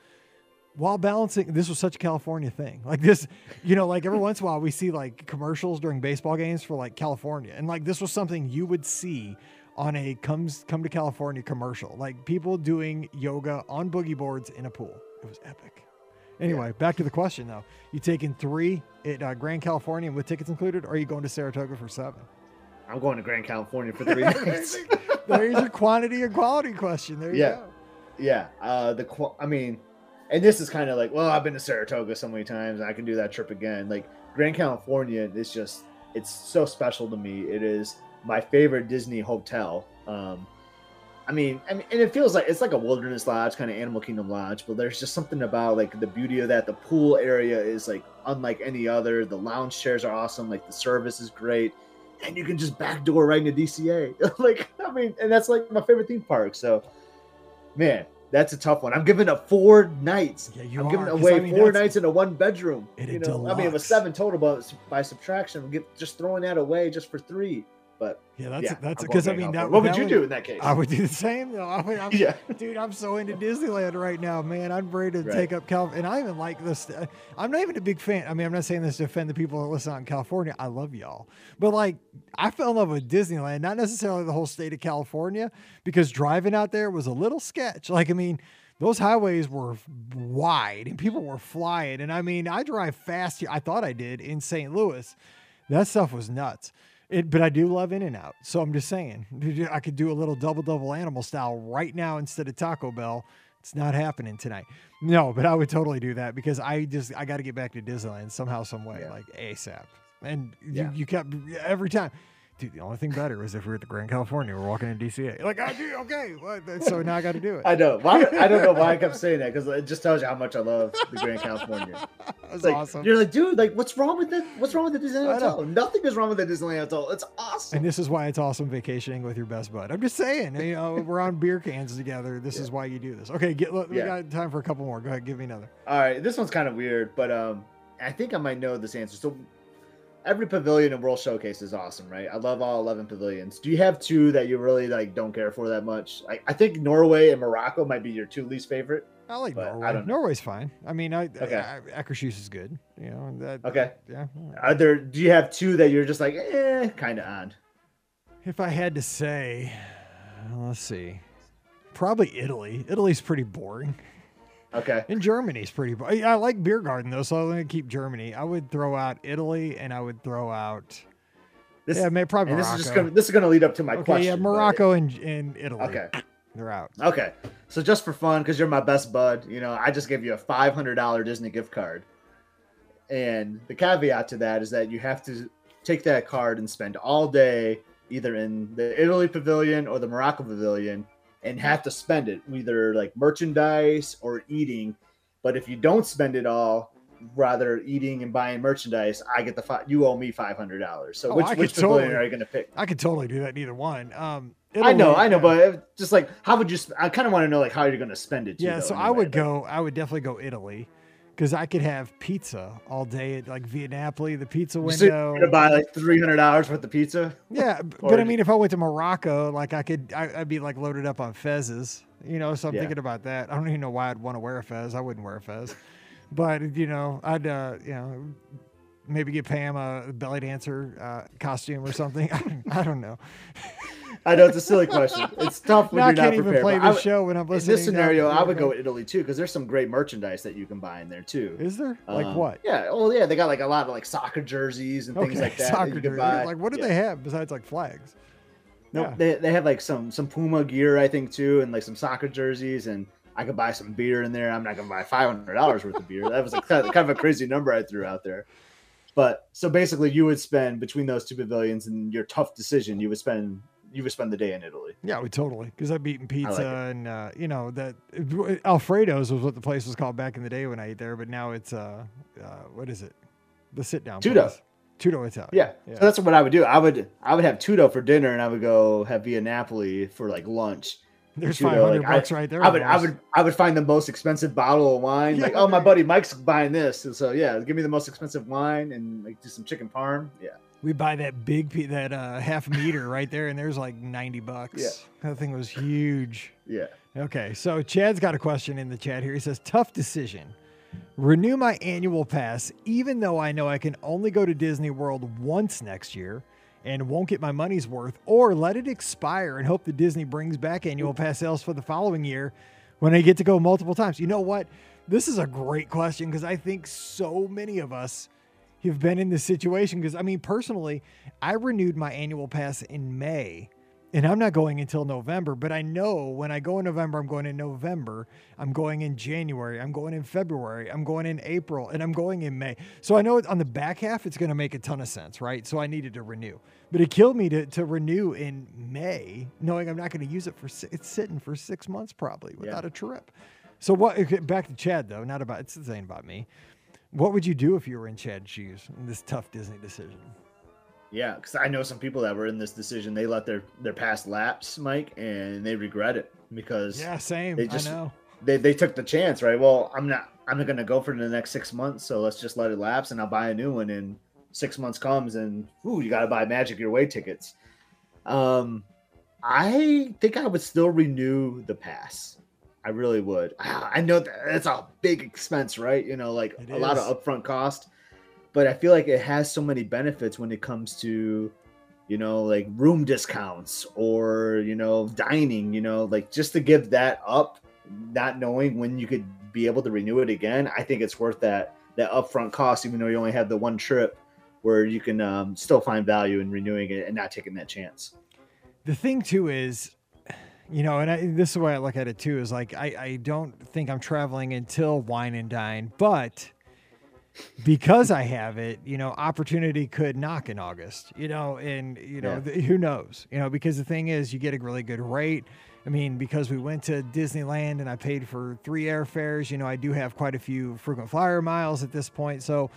while balancing. This was such a California thing. Like this, you know, like every once in a while we see like commercials during baseball games for like California, and like this was something you would see on a comes come to California commercial. Like people doing yoga on boogie boards in a pool. It was epic. Anyway, back to the question though. You taking three at uh, Grand California with tickets included, or are you going to Saratoga for seven? I'm going to Grand California for three nights. There's your quantity and quality question. There you Yeah. go. yeah, uh, the qu- I mean, and this is kind of like, well, I've been to Saratoga so many times, I can do that trip again. Like Grand California is just, it's so special to me. It is my favorite Disney hotel. Um, I mean, I mean, and it feels like it's like a wilderness lodge, kind of Animal Kingdom lodge, but there's just something about like the beauty of that. The pool area is like unlike any other. The lounge chairs are awesome. Like the service is great, and you can just backdoor right into DCA. like, I mean, and that's like my favorite theme park. So, man, that's a tough one. I'm giving up four nights. Yeah, you I'm are, giving away I mean, four nights in a one bedroom. You know, I mean, it was seven total, but by subtraction, I'm just throwing that away just for three. But Yeah, that's yeah, that's because I mean, that, what would you do in that case? I would do the same though. I mean, I'm, yeah, dude, I'm so into Disneyland right now, man. I'm ready to Right. take up Cal, and I even like this. uh, I'm not even a big fan. I mean, I'm not saying this to offend the people that listen out in California. I love y'all, but like, I fell in love with Disneyland, not necessarily the whole state of California, because driving out there was a little sketch. Like, I mean. Those highways were wide and people were flying. And I mean, I drive fast. I thought I did in St. Louis. That stuff was nuts. It, but I do love In-N-Out. So I'm just saying, I could do a little double double animal style right now instead of Taco Bell. It's not happening tonight. No, but I would totally do that because I just I got to get back to Disneyland somehow, some way, Yeah. like ASAP. And Yeah. you, you kept every time. Dude, the only thing better is if we're at the Grand California, we're walking in DCA. Like, I do okay. Well, so now I got to do it. I know. Why, I don't know why I kept saying that because it just tells you how much I love the Grand California. That's Like, awesome. You're like, dude, like, what's wrong with it? What's wrong with the Disneyland. Hotel? Nothing is wrong with the Disneyland Hotel. It's awesome. And this is why it's awesome vacationing with your best bud. I'm just saying, you know, we're on beer cans together. This is why you do this. Okay, get, look, we Yeah. got time for a couple more. Go ahead, give me another. All right, this one's kind of weird, but um, I think I might know this answer. So, every pavilion in World Showcase is awesome, right? I love all eleven pavilions. Do you have two that you really like don't care for that much? I, I think Norway and Morocco might be your two least favorite. I like I Norway. don't. Norway's fine. I mean, I, Okay. I, Akershus is good. You know that. Okay. Yeah. Are there? Do you have two that you're just like, eh, kind of on? If I had to say, let's see, probably Italy. Italy's pretty boring, Okay. and Germany's pretty. I like beer garden though, so I'm gonna keep Germany. I would throw out Italy, and I would throw out. This, yeah, maybe probably this is just gonna this is gonna lead up to my okay, question. yeah, but- Morocco and, and Italy. Okay. they're out. Okay. So just for fun, because you're my best bud, you know, I just gave you a five hundred dollar Disney gift card. And the caveat to that is that you have to take that card and spend all day either in the Italy pavilion or the Morocco pavilion and have to spend it either like merchandise or eating. But if you don't spend it all, rather eating and buying merchandise, I get the five. You owe me five hundred dollars. So Oh, which which totally- are you going to pick? I could totally do that. Neither one. Um, I know, I know, uh, but just like how would you? sp- I kind of want to know like how you're going to spend it. Too, yeah. though, So in I would like- go. I would definitely go Italy, because I could have pizza all day at like Via Napoli, the pizza window. gonna buy like three hundred dollars worth of pizza. Yeah, Or but I mean, if I went to Morocco, like I could, I, I'd be like loaded up on fezzes, you know. So I'm Yeah. thinking about that. I don't even know why I'd want to wear a fez. I wouldn't wear a fez, but you know, I'd, uh, you know, maybe get Pam a belly dancer uh, costume or something. I don't know. I know it's a silly question. It's tough when Now you're not can't even prepared. play I this would- show when I'm listening. in this scenario, I would go with Italy too because there's some great merchandise that you can buy in there too. Is there like Um, what? Yeah. Oh yeah, they got like a lot of like soccer jerseys and things Okay, like that. soccer can Like, what do Yeah. they have besides like flags? No, Yeah. they they have like some some Puma gear I think too, and like some soccer jerseys, and I could buy some beer in there. I'm not gonna buy five hundred dollars worth of beer. That was kind of, kind of a crazy number I threw out there. But so basically, you would spend between those two pavilions, and your tough decision, you would spend you would spend the day in Italy. Yeah, we totally because I've eaten pizza it. and uh, you know that Alfredo's was what the place was called back in the day when I ate there, but now it's uh, uh what is it? The sit down. Tutto. place. Tutto Italian. Yeah. yeah. So that's what I would do. I would I would have Tutto for dinner, and I would go have Via Napoli for like lunch. There's five hundred like, I- bucks right there. I would I would I would find the most expensive bottle of wine. Like, oh my buddy Mike's buying this. And so yeah, give me the most expensive wine and like do some chicken parm. Yeah. We buy that big pe- that uh, half meter right there, and there's like ninety bucks. Yeah. That thing was huge. Yeah. Okay, so Chad's got a question in the chat here. He says, "Tough decision: renew my annual pass, even though I know I can only go to Disney World once next year and won't get my money's worth, or let it expire and hope that Disney brings back annual pass sales for the following year when I get to go multiple times." You know what? This is a great question because I think so many of us have been in this situation. Because I mean, personally, I renewed my annual pass in May and I'm not going until November, but I know when I go in November, I'm going in November, I'm going in January, I'm going in February, I'm going in April, and I'm going in May. So I know on the back half, it's going to make a ton of sense, right? So I needed to renew. But it killed me to, to renew in May, knowing I'm not going to use it for, it's sitting for six months probably without yeah. a trip. So what, back to Chad though, not about, it's the same about me. What would you do if you were in Chad's shoes in this tough Disney decision? Yeah, because I know some people that were in this decision. They let their their past lapse, Mike, and they regret it because yeah, same. They just I know. they they took the chance, right? Well, I'm not I'm not going to go for the next six months, so let's just let it lapse, and I'll buy a new one. And six months comes, and ooh, you got to buy Magic Your Way tickets. Um, I think I would still renew the pass. I really would. I know that that's a big expense, right? You know, like it a is. lot of upfront cost but I feel like it has so many benefits when it comes to, you know, like room discounts or, you know, dining, you know, like just to give that up, not knowing when you could be able to renew it again. I think it's worth that, that upfront cost, even though you only have the one trip where you can um, still find value in renewing it and not taking that chance. The thing too is, you know, and I, this is way I look at it too, is like, I, I don't think I'm traveling until wine and dine, but because I have it, you know, opportunity could knock in August, you know, and, you know, yeah. who knows, you know, because the thing is, you get a really good rate. I mean, because we went to Disneyland and I paid for three airfares, you know, I do have quite a few frequent flyer miles at this point. So,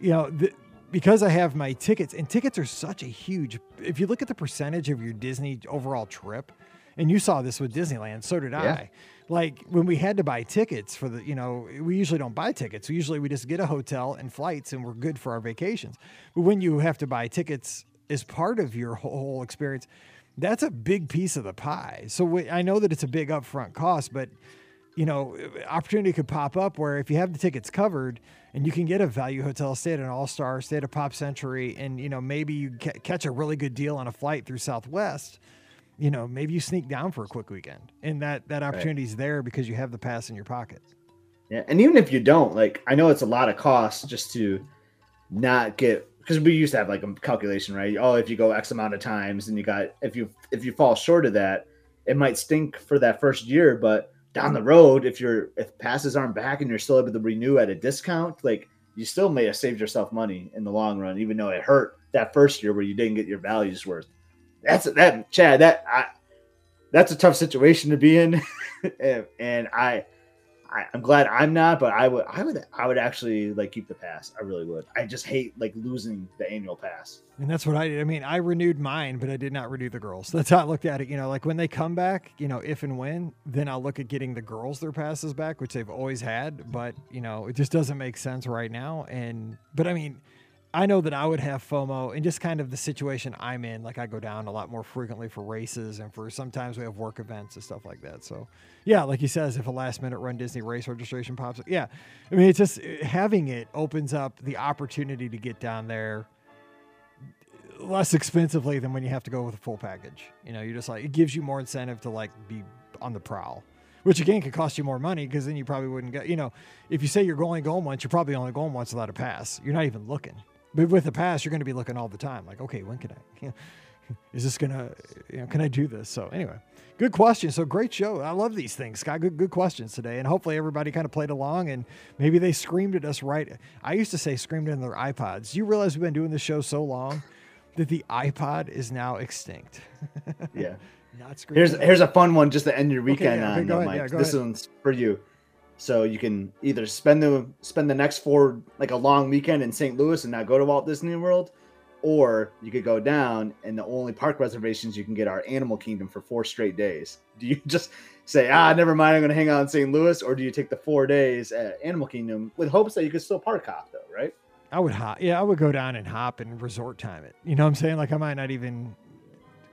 you know, the, because I have my tickets, and tickets are such a huge, if you look at the percentage of your Disney overall trip, and you saw this with Disneyland, so did yeah. I like when we had to buy tickets for the, you know, we usually don't buy tickets. Usually we just get a hotel and flights and we're good for our vacations. But when you have to buy tickets as part of your whole experience, that's a big piece of the pie. So we, I know that it's a big upfront cost, but you know, opportunity could pop up where if you have the tickets covered and you can get a value hotel, stay at an All Star, stay at a Pop Century, and you know maybe you catch a really good deal on a flight through Southwest you know, maybe you sneak down for a quick weekend, and that that opportunity is right. there because you have the pass in your pocket. Yeah, and even if you don't, like, I know it's a lot of cost just to not get because we used to have like a calculation, right? Oh, if you go X amount of times and you got if you if you fall short of that, it might stink for that first year, but down the road, if you're if passes aren't back and you're still able to renew at a discount, like you still may have saved yourself money in the long run, even though it hurt that first year where you didn't get your values worth that's that Chad. That I, that's a tough situation to be in, and I, I, am glad I'm not. But I would, I would, I would actually like keep the pass. I really would. I just hate like losing the annual pass. And that's what I did. I mean, I renewed mine, but I did not renew the girls. That's how I looked at it. You know, like when they come back, you know, if and when, then I'll look at getting the girls their passes back, which they've always had. But you know, it just doesn't make sense right now. And but I mean I know that I would have FOMO and just kind of the situation I'm in. Like I go down a lot more frequently for races and for sometimes we have work events and stuff like that. So, yeah, like he says, if a last minute runDisney race registration pops up, yeah, I mean, it's just eh, having it opens up the opportunity to get down there less expensively than when you have to go with a full package. You know, you just like it gives you more incentive to like be on the prowl which again could cost you more money because then you probably wouldn't get, you know, if you say you're only going once, you're probably only going once without a pass. You're not even looking. But with the pass, you're going to be looking all the time. Like, okay, when can I? Is this gonna? You know, can I do this? So anyway, good question. So great show. I love these things, Scott. Good, good questions today, and hopefully everybody kind of played along and maybe they screamed at us right. I used to say screamed in their iPods. You realize we've been doing this show so long that the iPod is now extinct. yeah. Not Here's here's a fun one just to end your weekend okay, yeah, on, Mike. Yeah, this ahead. one's for you. So you can either spend the spend the next four like a long weekend in St. Louis and not go to Walt Disney World, or you could go down and the only park reservations you can get are Animal Kingdom for four straight days. Do you just say, ah, never mind, I'm going to hang out in St. Louis, or do you take the four days at Animal Kingdom with hopes that you could still park hop though, right? I would hop, yeah, I would go down and hop and resort time it. You know what I'm saying? Like I might not even.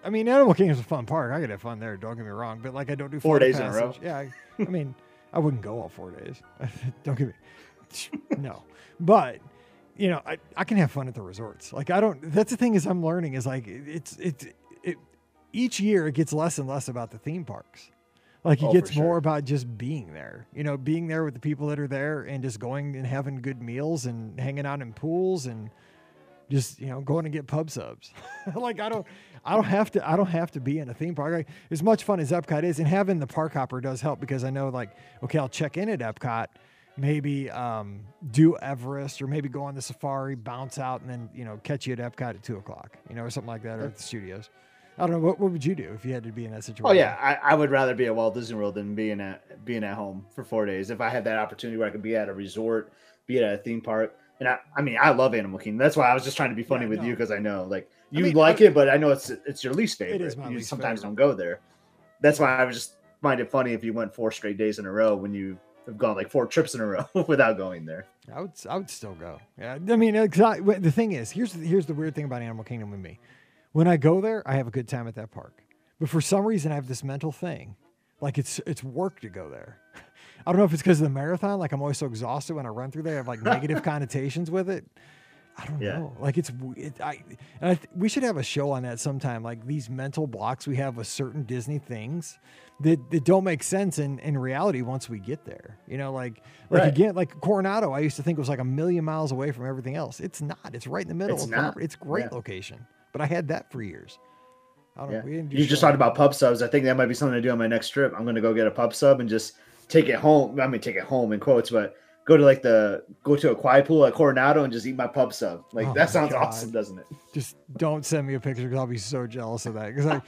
I mean, Animal Kingdom's a fun park. I could have fun there. Don't get me wrong, but like I don't do four days passage. in a row. Yeah, I, I mean. I wouldn't go all four days. don't give me no, but you know, I, I can have fun at the resorts. Like I don't. That's the thing is I'm learning is like it's it's it, each year it gets less and less about the theme parks. Like it oh, gets more sure. about just being there. You know, being there with the people that are there and just going and having good meals and hanging out in pools and just you know going to get pub subs. like I don't I don't have to I don't have to be in a theme park. Like, as much fun as Epcot is, and having the park hopper does help because I know like okay I'll check in at Epcot, maybe um, do Everest or maybe go on the safari, bounce out, and then you know catch you at Epcot at two o'clock, you know or something like that, or at the studios. I don't know what, what would you do if you had to be in that situation. Oh yeah, I, I would rather be at Walt Disney World than being at being at home for four days. If I had that opportunity where I could be at a resort, be at a theme park, and I, I mean, I love Animal Kingdom. That's why I was just trying to be funny Yeah, with no. you because I know like you mean, like I- it, but I know it's it's your least favorite. is my you least sometimes favorite. don't go there. That's why I was just find it funny if you went four straight days in a row when you have gone like four trips in a row without going there. I would I would still go. Yeah, I mean, uh, exa- wait, the thing is, here's here's the weird thing about Animal Kingdom with me. When I go there, I have a good time at that park, but for some reason, I have this mental thing, like it's it's work to go there. I don't know if it's because of the marathon. Like I'm always so exhausted when I run through there. I have like negative connotations with it. I don't Yeah. know. Like it's it, I and I th- we should have a show on that sometime. Like these mental blocks we have with certain Disney things that, that don't make sense in in reality once we get there. You know, like like Right. again, like Coronado, I used to think was like a million miles away from everything else. It's not. It's right in the middle. It's not. property. It's great Yeah. location. But I had that for years. I don't Yeah. We didn't do You just talked about pub subs. I think that might be something to do on my next trip. I'm going to go get a pub sub and just take it home. I mean, take it home in quotes, but go to like the go to a quiet pool at Coronado and just eat my pub sub. Like Oh that sounds God. awesome, doesn't it? just don't send me a picture because I'll be so jealous of that. Because like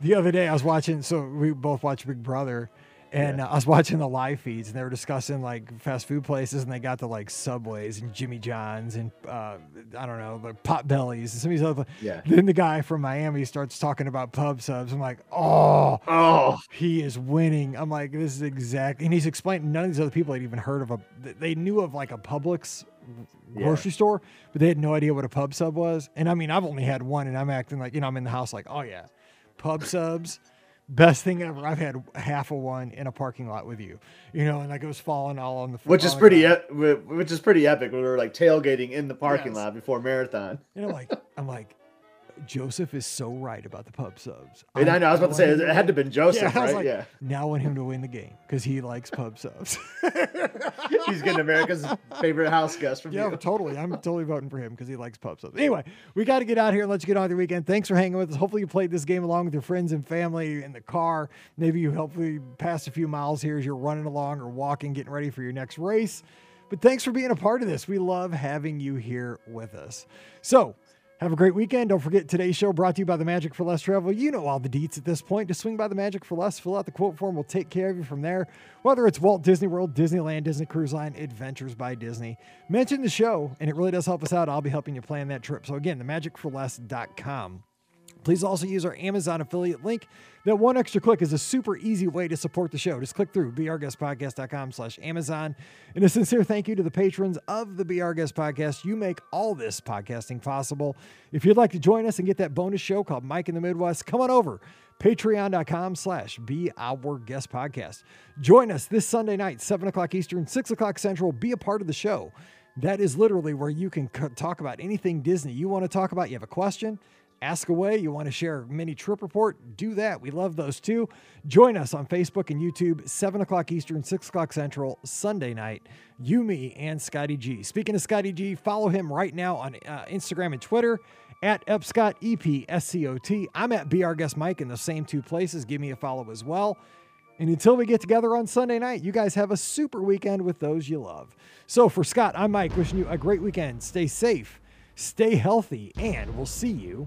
the other day I was watching, so we both watched Big Brother, and Yeah. uh, I was watching the live feeds, and they were discussing like fast food places, and they got to like Subways and Jimmy John's and uh, I don't know, the Pot Bellies and some of these other. Yeah. Then the guy from Miami starts talking about pub subs. I'm like, oh, Oh, he is winning. I'm like, this is exact. And he's explaining none of these other people had even heard of a. They knew of like a Publix Yeah. grocery store, but they had no idea what a pub sub was. And I mean, I've only had one, and I'm acting like you know I'm in the house like, oh yeah, pub subs, best thing ever. I've had half a one in a parking lot with you, you know, and like it was falling all on the floor. which is pretty, ep- which is pretty epic. We were like tailgating in the parking Yes. lot before marathon. And I'm like, I'm like, Joseph is so right about the pub subs. And I know I was about to say it had to have been Joseph, Yeah, right? like, yeah, Now I want him to win the game because he likes pub subs. he's getting America's favorite house guest from Yeah, you. totally. I'm totally voting for him because he likes pub subs. Anyway, we got to get out here and let you get on with your weekend. Thanks for hanging with us. Hopefully, you played this game along with your friends and family in the car. Maybe you hopefully passed a few miles here as you're running along or walking, getting ready for your next race. But thanks for being a part of this. We love having you here with us. So, have a great weekend. Don't forget today's show brought to you by the Magic for Less Travel. You know all the deets at this point. Just swing by the Magic for Less, fill out the quote form. We'll take care of you from there. Whether it's Walt Disney World, Disneyland, Disney Cruise Line, Adventures by Disney, mention the show, and it really does help us out. I'll be helping you plan that trip. So again, themagicforless.com. Please also use our Amazon affiliate link. That one extra click is a super easy way to support the show. Just click through beourguestpodcast.com slash Amazon. And a sincere thank you to the patrons of the Our Guest Podcast. You make all this podcasting possible. If you'd like to join us and get that bonus show called Mike in the Midwest, come on over. Patreon.com slash Be Our Guest Podcast. Join us this Sunday night, 7 o'clock Eastern, 6 o'clock Central. Be a part of the show. That is literally where you can talk about anything Disney you want to talk about. You have a question, ask away. You want to share a mini trip report, do that. We love those too. Join us on Facebook and YouTube, 7 o'clock Eastern, 6 o'clock Central, Sunday night. You, me, and Scotty G. Speaking of Scotty G, follow him right now on uh, Instagram and Twitter at Epscott, E P S C O T. I'm at Our Guest Mike in the same two places. Give me a follow as well. And until we get together on Sunday night, you guys have a super weekend with those you love. So for Scott, I'm Mike, wishing you a great weekend. Stay safe, stay healthy, and we'll see you